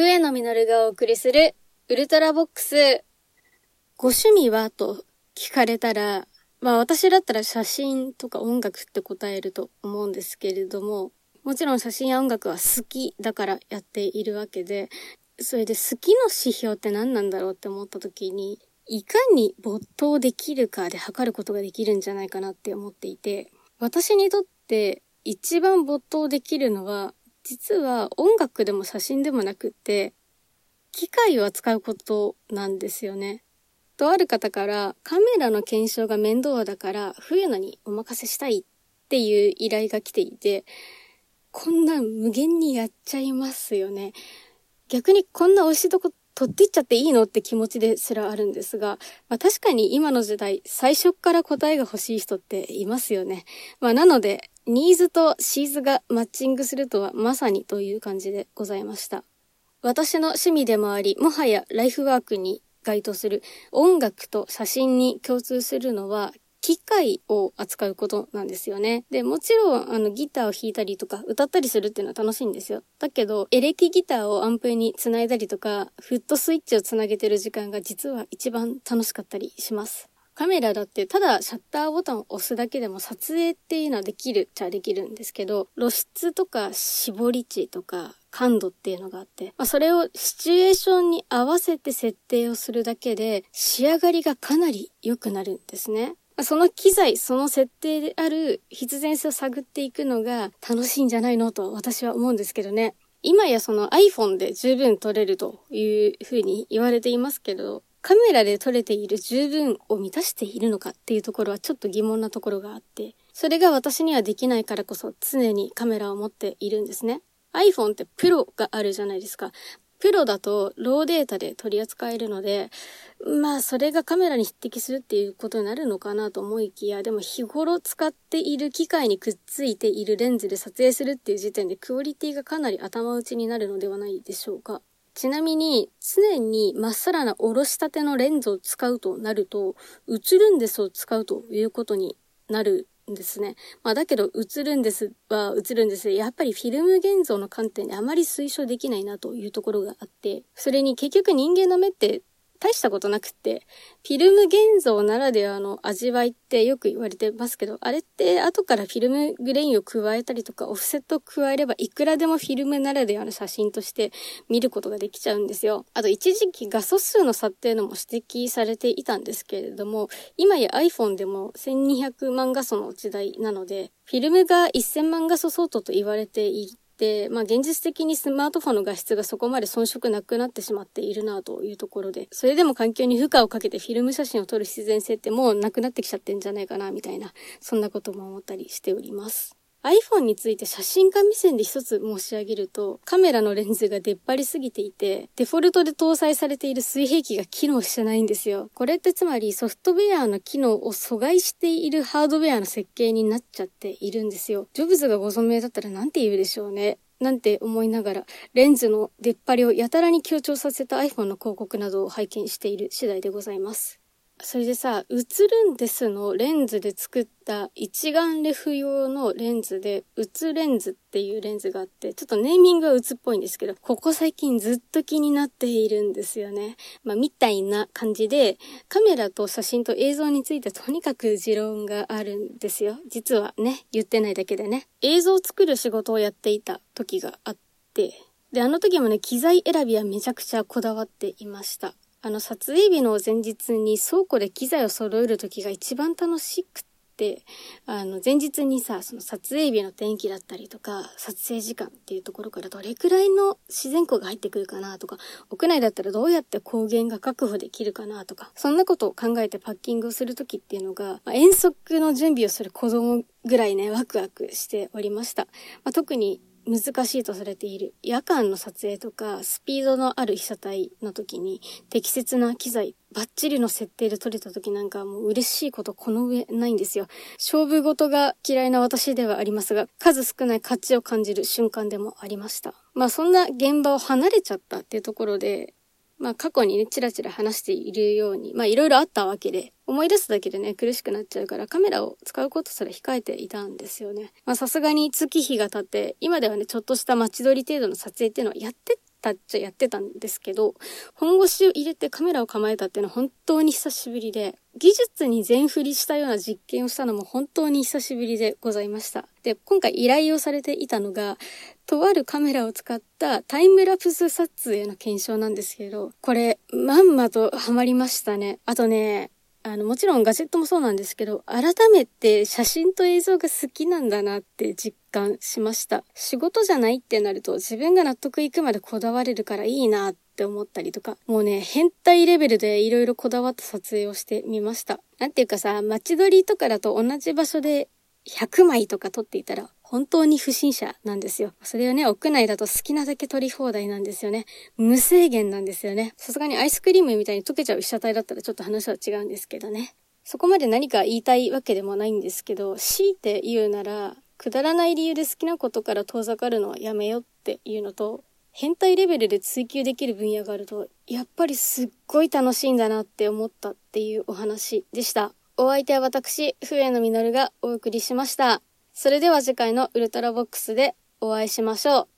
笛野実がお送りするウルトラボックス。ご趣味はと聞かれたら、まあ私だったら写真とか音楽って答えると思うんですけれども、もちろん写真や音楽は好きだからやっているわけで、それで好きの指標って何なんだろうって思った時に、いかに没頭できるかで測ることができるんじゃないかなって思っていて、私にとって一番没頭できるのは、実は音楽でも写真でもなくって、機械を扱うことなんですよね。とある方からカメラの検証が面倒だから冬野にお任せしたいっていう依頼が来ていて、こんな無限にやっちゃいますよね。逆にこんな推しどこ取っていっちゃっていいのって気持ちですらあるんですが、まあ確かに今の時代、最初から答えが欲しい人っていますよね。まあなので、ニーズとシーズがマッチングするとはまさにという感じでございました。私の趣味でもあり、もはやライフワークに該当する音楽と写真に共通するのは、機械を扱うことなんですよね。で、もちろん、あの、ギターを弾いたりとか、歌ったりするっていうのは楽しいんですよ。だけど、エレキギターをアンプに繋いだりとか、フットスイッチを繋げてる時間が実は一番楽しかったりします。カメラだってただシャッターボタンを押すだけでも撮影っていうのはできるっちゃできるんですけど、露出とか絞り値とか感度っていうのがあって、まあ、それをシチュエーションに合わせて設定をするだけで仕上がりがかなり良くなるんですね。その機材、その設定である必然性を探っていくのが楽しいんじゃないのと私は思うんですけどね。今やその iPhone で十分撮れるというふうに言われていますけど、カメラで撮れている十分を満たしているのかっていうところはちょっと疑問なところがあって、それが私にはできないからこそ常にカメラを持っているんですね。iPhone ってプロがあるじゃないですか。プロだとローデータで取り扱えるので、まあそれがカメラに匹敵するっていうことになるのかなと思いきや、でも日頃使っている機械にくっついているレンズで撮影するっていう時点でクオリティがかなり頭打ちになるのではないでしょうか。ちなみに、常にまっさらなおろしたてのレンズを使うとなると、映るんですを使うということになるですね。まあだけど映るんですは映るんです。やっぱりフィルム現像の観点であまり推奨できないなというところがあって、それに結局人間の目って大したことなくって、フィルム現像ならではの味わいってよく言われてますけど、あれって後からフィルムグレインを加えたりとか、オフセットを加えればいくらでもフィルムならではの写真として見ることができちゃうんですよ。あと一時期画素数の差っていうのも指摘されていたんですけれども、今や iPhone でも1200万画素の時代なので、フィルムが1000万画素相当と言われていて、で、まあ現実的にスマートフォンの画質がそこまで遜色なくなってしまっているなというところで、それでも環境に負荷をかけてフィルム写真を撮る必然性ってもうなくなってきちゃってんじゃないかな、みたいな、そんなことも思ったりしております。iPhone について写真家目線で一つ申し上げると、カメラのレンズが出っ張りすぎていて、デフォルトで搭載されている水平器が機能してないんですよ。これってつまりソフトウェアの機能を阻害しているハードウェアの設計になっちゃっているんですよ。ジョブズがご存命だったら何て言うでしょうね。なんて思いながら、レンズの出っ張りをやたらに強調させた iPhone の広告などを拝見している次第でございます。それでさ、映るんですのレンズで作った一眼レフ用のレンズで、映レンズっていうレンズがあって、ちょっとネーミングは映っぽいんですけど、ここ最近ずっと気になっているんですよね。まあ、みたいな感じで、カメラと写真と映像についてとにかく持論があるんですよ。実はね、言ってないだけでね。映像を作る仕事をやっていた時があって、で、あの時もね、機材選びはめちゃくちゃこだわっていました。あの、撮影日の前日に倉庫で機材を揃える時が一番楽しくって、あの、前日にさ、その撮影日の天気だったりとか、撮影時間っていうところからどれくらいの自然光が入ってくるかなとか、屋内だったらどうやって光源が確保できるかなとか、そんなことを考えてパッキングをする時っていうのが、まあ、遠足の準備をする子供ぐらいね、ワクワクしておりました。まあ、特に難しいとされている夜間の撮影とかスピードのある被写体の時に適切な機材バッチリの設定で撮れた時なんかもう嬉しいことこの上ないんですよ。勝負事が嫌いな私ではありますが数少ない価値を感じる瞬間でもありました。まあそんな現場を離れちゃったっていうところでまあ過去にね、チラチラ話しているように、まあいろいろあったわけで、思い出すだけでね、苦しくなっちゃうからカメラを使うことすら控えていたんですよね。まあさすがに月日が経って、今ではね、ちょっとした街撮り程度の撮影っていうのはやってたっちゃやってたんですけど、本腰を入れてカメラを構えたっていうのは本当に久しぶりで、技術に全振りしたような実験をしたのも本当に久しぶりでございました。で、今回依頼をされていたのが、とあるカメラを使ったタイムラプス撮影の検証なんですけど、これ、まんまとハマりましたね。あとね、あの、もちろんガジェットもそうなんですけど、改めて写真と映像が好きなんだなって実感しました。仕事じゃないってなると自分が納得いくまでこだわれるからいいなって思ったりとか、もうね、変態レベルで色々こだわった撮影をしてみました。なんていうかさ、街撮りとかだと同じ場所で100枚とか撮っていたら本当に不審者なんですよ。それをね、屋内だと好きなだけ取り放題なんですよね。無制限なんですよね。さすがにアイスクリームみたいに溶けちゃう被写体だったらちょっと話は違うんですけどね。そこまで何か言いたいわけでもないんですけど、強いて言うなら、くだらない理由で好きなことから遠ざかるのはやめよっていうのと、変態レベルで追求できる分野があると、やっぱりすっごい楽しいんだなって思ったっていうお話でした。お相手は私、笛野実がお送りしました。それでは次回のウルトラボックスでお会いしましょう。